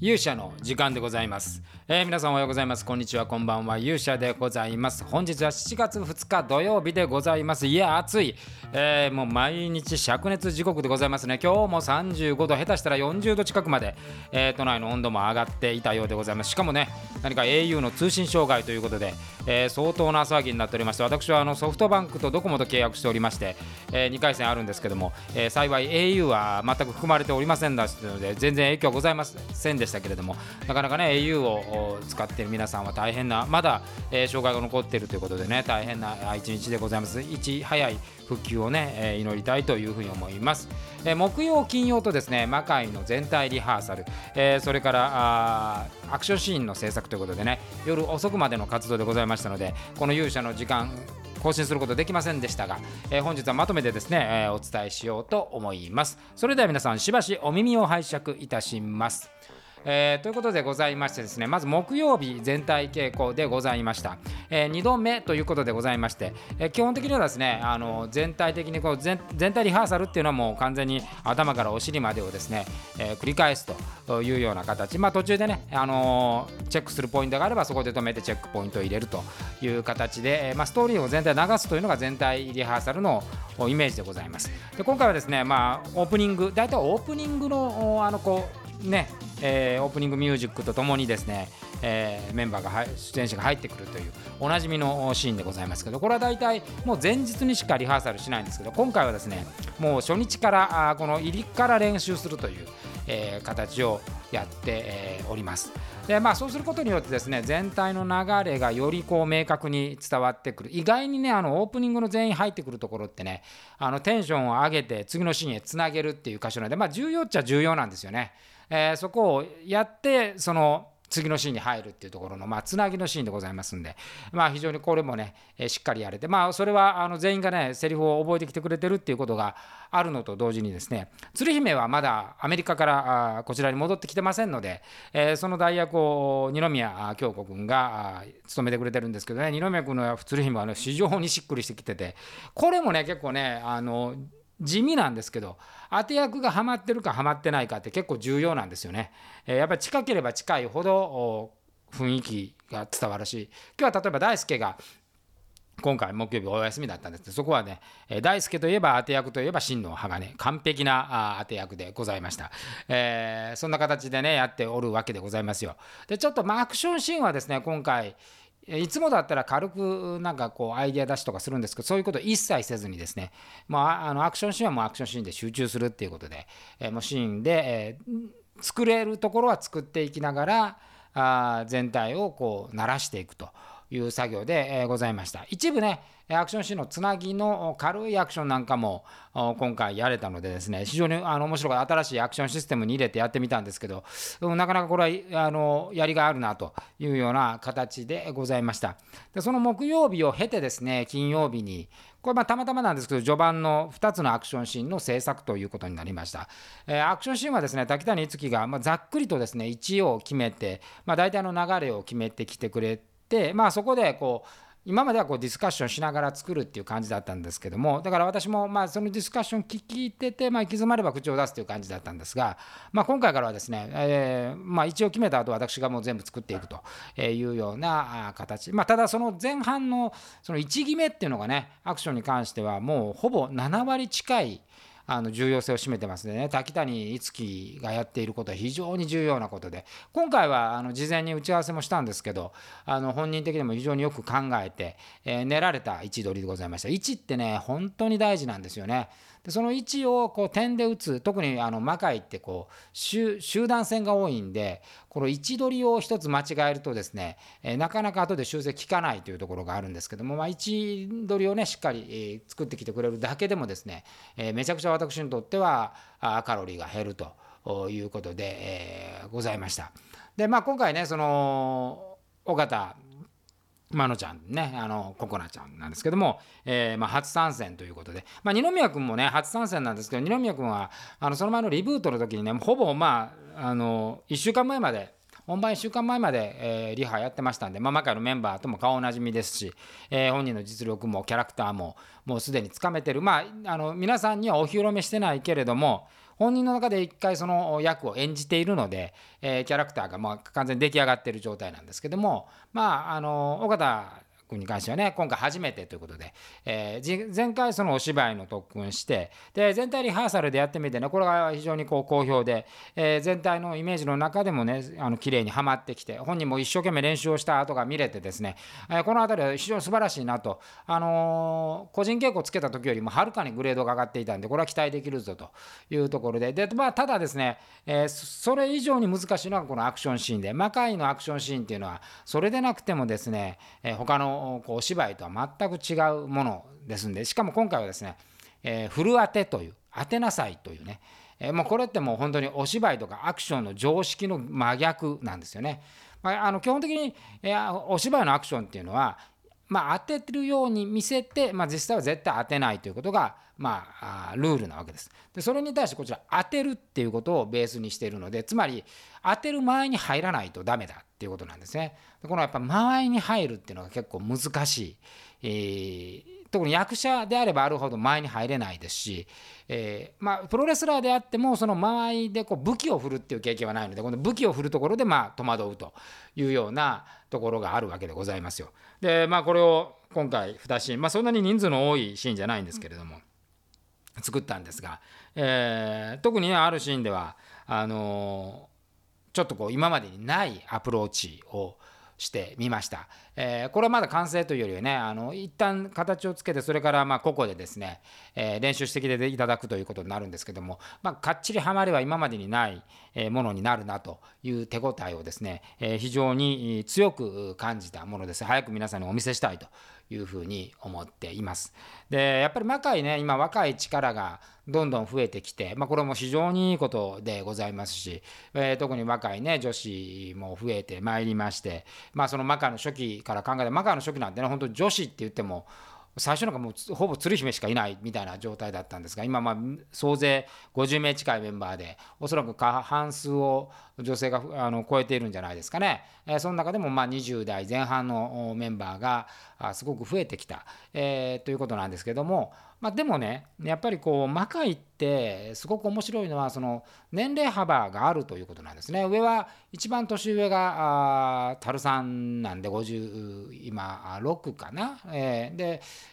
勇者の時間でございます、えー皆さんおはようございます。こんにちは。こんばんは。勇者でございます。本日は7月2日土曜日でございます。いや暑い、えーもう毎日灼熱時刻でございますね。今日も35度下手したら40度近くまで、えー都内の温度も上がっていたようでございます。しかもね何か au の通信障害ということで、えー相当な騒ぎになっておりまして私はあのソフトバンクとドコモと契約しておりまして、え2回戦あるんですけども、えー幸い au は全く含まれておりませんでしたので全然影響ございませんでしたけれどもなかなかね au を使っている皆さんは大変なまだ、えー障害が残っているということでね大変な一日でございます。いち早い復旧をね、えー祈りたいというふうに思います、えー木曜金曜とですね魔界の全体リハーサル、えーそれからあーアクションシーンの制作ということでね夜遅くまでの活動でございましたのでこの勇者の時間更新することできませんでしたが、えー本日はまとめてですね、えーお伝えしようと思います。それでは皆さんしばしお耳を拝借いたします。えーということでございましてですねまず木曜日全体傾向でございました、え2度目ということでございまして、えー基本的にはですねあの全体的にこう全全体リハーサルっていうのはもう完全に頭からお尻までをですね、えー繰り返すというような形。まあ途中でね、あのチェックするポイントがあればそこで止めてチェックポイントを入れるという形で、えーまあ、ストーリーを全体流すというのが全体リハーサルのイメージでございます。で今回はですねまあオープニング大体オープニングのあのこうねえーオープニングミュージックとともにですね、えーメンバーが出演者が入ってくるというおなじみのシーンでございますけどこれは大体もう前日にしかリハーサルしないんですけど今回はですねもう初日からあこの入りから練習するという、えー形をやって、えおります。でまあ、そうすることによってですね全体の流れがよりこう明確に伝わってくる意外にねあのオープニングの全員入ってくるところってねあのテンションを上げて次のシーンへつなげるっていう箇所なので、まあ、重要っちゃ重要なんですよね。えーそこをやってその次のシーンに入るっていうところの、まあ、つなぎのシーンでございますんで、まあ、非常にこれもね、えしっかりやれて、まあ、それはあの全員がね、セリフを覚えてきてくれてるっていうことがあるのと同時にですね、鶴姫はまだアメリカからあこちらに戻ってきてませんので、えーその代役を二宮京子君があ務めてくれてるんですけどね、二宮君の鶴姫は、ね、非常にしっくりしてきてて、これもね、結構ね、あの地味なんですけど当て役がハマってるかハマってないかって結構重要なんですよね。えーやっぱり近ければ近いほど雰囲気が伝わるし今日は例えば大輔が今回木曜日お休みだったんですけどそこはね、えー大輔といえば当て役といえば真の鋼完璧なあ当て役でございました、えーそんな形でねやっておるわけでございますよでちょっとまあアクションシーンはですね今回いつもだったら軽くなんかこうアイデア出しとかするんですけどそういうこと一切せずにですね、まあ、あのアクションシーンはもうアクションシーンで集中するっていうことで、えもうシーンで、え作れるところは作っていきながらあ全体をこう鳴らしていくと。いう作業で、ございました。一部ねアクションシーンのつなぎの軽いアクションなんかも今回やれたのでですね非常にあの面白い新しいアクションシステムに入れてやってみたんですけど、なかなかこれはあのやりがあるなというような形でございました。でその木曜日を経てですね金曜日にこれまあたまたまなんですけど序盤の2つのアクションシーンの制作ということになりました、えアクションシーンはですね滝谷いつきが、ま、ざっくりとですね位置を決めて、まあ、大体の流れを決めてきてくれて、まあ、そこでこう今まではこうディスカッションしながら作るっていう感じだったんですけどもだから私もまあそのディスカッション聞いてて、まあ、行き詰まれば口を出すという感じだったんですが、まあ、今回からはですね、えーまあ、一応決めた後私がもう全部作っていくというような形、まあ、ただその前半のその1決めっていうのがねアクションに関してはもうほぼ7割近いあの重要性を占めてますんでね。滝谷いつきがやっていることは非常に重要なことで。今回はあの事前に打ち合わせもしたんですけどあの本人的にも非常によく考えて、えー練られた位置取りでございました。位置ってね本当に大事なんですよね。その位置をこう点で打つ特にあの魔界ってこう集団戦が多いんでこの位置取りを一つ間違えるとですね、えなかなか後で修正効かないというところがあるんですけども、まあ、位置取りをねしっかり、作ってきてくれるだけでもですね、えめちゃくちゃ私にとってはあカロリーが減るということで、えございました。でまあ今回ねその尾形まのちゃんねあのココナちゃんなんですけども、えーまあ、初参戦ということで、まあ、二宮君もね初参戦なんですけど二宮君はあのその前のリブートの時にねほぼまああの1週間前まで本番1週間前まで、えーリハやってましたんで、まあ、魔界のメンバーとも顔おなじみですし、えー本人の実力もキャラクターももうすでにつかめてる。まああの皆さんにはお披露目してないけれども本人の中で一回その役を演じているので、えー、キャラクターがま完全に出来上がってる状態なんですけどもまああの尾形君に関してはね今回初めてということで、えー、前回そのお芝居の特訓してで全体リハーサルでやってみてねこれが非常にこう好評で、えー、全体のイメージの中でもねあの綺麗にはまってきて本人も一生懸命練習をした後が見れてですね、えー、この辺りは非常に素晴らしいなと、あの、個人稽古つけた時よりもはるかにグレードが上がっていたんでこれは期待できるぞというところでで、まあ、ただですね、え、それ以上に難しいのはこのアクションシーンで魔界のアクションシーンっていうのはそれでなくてもですね、えー、他のこうお芝居とは全く違うものですんでしかも今回はですね、えー、フル当てという当てなさいというね、え、もうこれってもう本当にお芝居とかアクションの常識の真逆なんですよね。まあ、あの基本的に、えー、お芝居のアクションっていうのは、まあ、当ててるように見せて、まあ、実際は絶対当てないということが、まあ、ルールなわけです。でそれに対してこちら当てるっていうことをベースにしているのでつまり当てる前に入らないとダメだっていうことなんですね。このやっぱ間合いに入るっていうのが結構難しい。えー、特に役者であればあるほど前に入れないですし、えー、まあ、プロレスラーであってもその間合いでこう武器を振るっていう経験はないのでこの武器を振るところでまあ戸惑うというようなところがあるわけでございますよ。でまあこれを今回2シーン、まあ、そんなに人数の多いシーンじゃないんですけれども作ったんですが、えー、特に、あるシーンではあのちょっとこう今までにないアプローチをしてみました、えー、これはまだ完成というよりはねあの一旦形をつけてそれからまあ個々でですね、えー、練習してきていただくということになるんですけども、まあ、かっちりはまれば今までにないものになるなという手応えをですね、えー、非常に強く感じたものです。早く皆さんにお見せしたいというふうに思っています。でやっぱり魔界ね今若い力がどんどん増えてきて、まあ、これも非常にいいことでございますし、えー、特に若いね女子も増えてまいりまして、まあ、その魔界の初期から考えて魔界の初期なんてね本当女子って言っても最初なんかもうほぼ鶴姫しかいないみたいな状態だったんですが今まあ総勢50名近いメンバーでおそらく過半数を女性があの超えているんじゃないですかね、え、その中でもま20代前半のメンバーがすごく増えてきた、え、ということなんですけども、ま、でもねやっぱりこう魔界ってすごく面白いのはその年齢幅があるということなんですね。上は一番年上が樽さんなんで50今6かな、えー、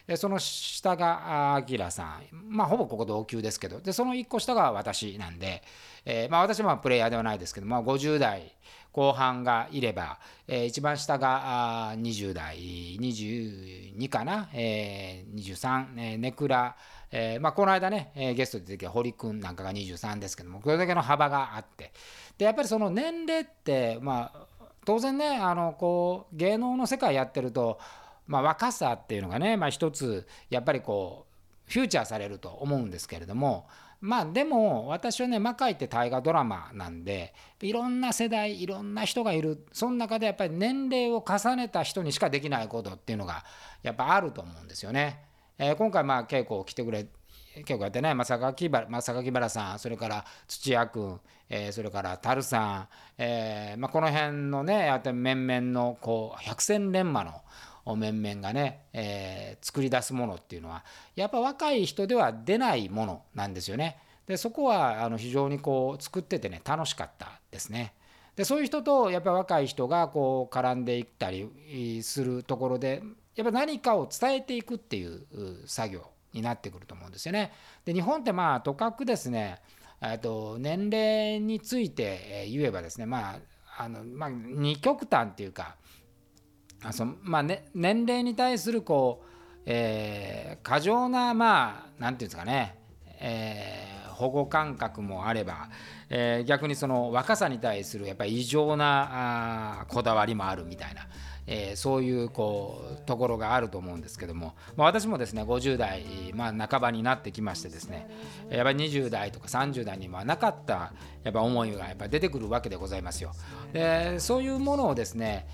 でその下が明さん。まあほぼここ同級ですけど。でその1個下が私なんで、え、まあ私はプレイヤーではないですけど、ま、50代後半がいれば、えー、一番下が20代22かな、えー、23、えー、ネクラ、えーまあ、この間ね、えー、ゲストで出てきた堀君なんかが23ですけどもこれだけの幅があって。でやっぱりその年齢ってまあ当然ねあのこう芸能の世界やってると、まあ、若さっていうのがね、まあ、一つやっぱりこうフューチャーされると思うんですけれどもまあでも私はね魔界って大河ドラマなんでいろんな世代いろんな人がいるその中でやっぱり年齢を重ねた人にしかできないことっていうのがやっぱあると思うんですよね。えー、今回まあ稽古を来てくれ稽古やってね正木原さんそれから土屋君、えー、それから樽さん、えーまあ、この辺のねやって面々のこう百戦錬磨の面々がね、えー、作り出すものっていうのはやっぱ若い人では出ないものなんですよね。でそこはあの非常にこう作っててね楽しかったですね。でそういう人とやっぱり若い人がこう絡んでいったりするところでやっぱ何かを伝えていくっていう作業になってくると思うんですよね。で日本ってまあとかくですねと年齢について言えばですねまああのまあ二極端っていうかあそまあね、年齢に対するこう、えー、過剰なまあ何て言うんですかね、えー、保護感覚もあれば、えー、逆にその若さに対するやっぱり異常なあこだわりもあるみたいな。えー、そういうこうところがあると思うんですけども、まあ、私もですね50代、まあ、半ばになってきましてですねやっぱり20代とか30代にはなかったやっぱ思いがやっぱ出てくるわけでございますよ。でそういうものをですね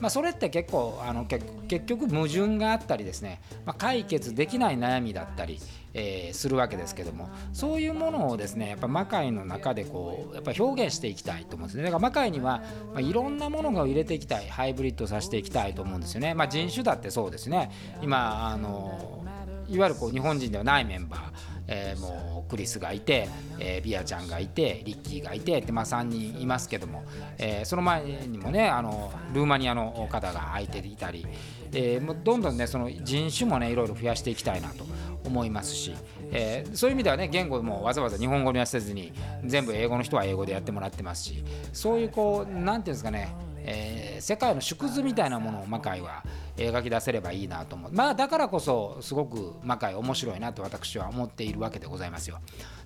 まあ、それって結構あの結局矛盾があったりですね、まあ、解決できない悩みだったり、えー、するわけですけどもそういうものをですねやっぱ魔界の中でこうやっぱ表現していきたいと思うんですね。だから魔界には、まあ、いろんなものを入れていきたいハイブリッドさせていきたいと思うんですよね、まあ、人種だってそうですね。今あのいわゆるこう日本人ではないメンバー。えー、もうクリスがいて、えー、ビアちゃんがいてリッキーがいてって、まあ、3人いますけども、えー、その前にもねあのルーマニアの方が空いていたり、えー、もうどんどんねその人種もねいろいろ増やしていきたいなと思いますし、えー、そういう意味ではね言語もわざわざ日本語にはせずに全部英語の人は英語でやってもらってますしそういうこう何て言うんですかねえー、世界の縮図みたいなものを魔界は描き出せればいいなと思うまあだからこそすごく魔界面白いなと私は思っているわけでございますよ。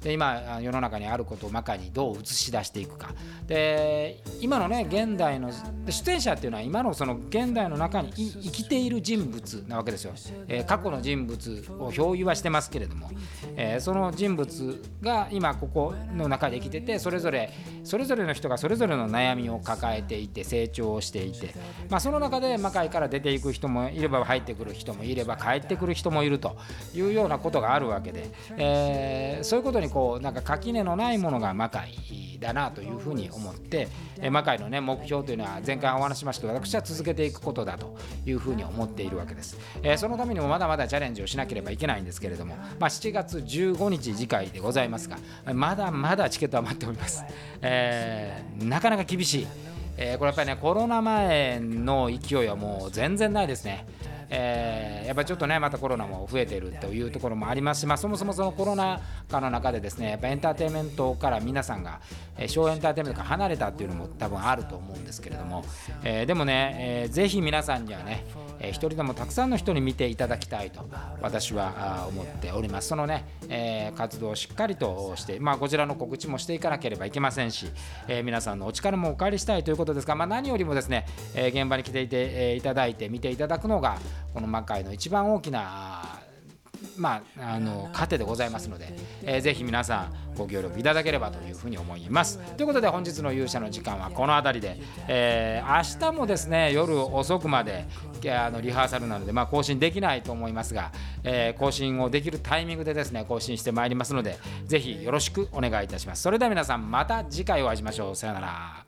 で今世の中にあることを魔界にどう映し出していくか。で今のね現代の出演者っていうのは今のその現代の中に生きている人物なわけですよ、えー、過去の人物を共有はしてますけれども、えー、その人物が今ここの中で生きててそれぞれそれぞれの人がそれぞれの悩みを抱えていて成長をしていて、まあ、その中で魔界から出ていく人人もいれば入ってくる人もいれば帰ってくる人もいるというようなことがあるわけで、えー、そういうことにこうなんか垣根のないものが魔界だなというふうに思って、え魔界の、ね、目標というのは前回お話しましたけど私は続けていくことだというふうに思っているわけです、えー、そのためにもまだまだチャレンジをしなければいけないんですけれども、まあ、7月15日次回でございますがまだまだチケットは待っております、えー、なかなか厳しい。えー、これやっぱりねコロナ前の勢いはもう全然ないですね。えー、やっぱりちょっとねまたコロナも増えているというところもありますし、まあ、そもそもそのコロナ禍の中でですねやっぱエンターテインメントから皆さんが、えー、小エンターテインメントから離れたっていうのも多分あると思うんですけれども、えー、でもね、えー、ぜひ皆さんにはねえー、一人でもたくさんの人に見ていただきたいと私は思っております。そのね、えー、活動をしっかりとして、まあ、こちらの告知もしていかなければいけませんし、えー、皆さんのお力もお借りしたいということですが、まあ、何よりもですね、え現場に来ていて、えいただいて見ていただくのがこの魔界の一番大きなまあ、あの糧でございますので、えー、ぜひ皆さんご協力いただければというふうに思います。ということで本日の勇者の時間はこの辺りで、えー、明日もですね夜遅くまであのリハーサルなので、まあ、更新できないと思いますが、えー、更新をできるタイミングでですね更新してまいりますのでぜひよろしくお願いいたします。それでは皆さんまた次回お会いしましょう。さようなら。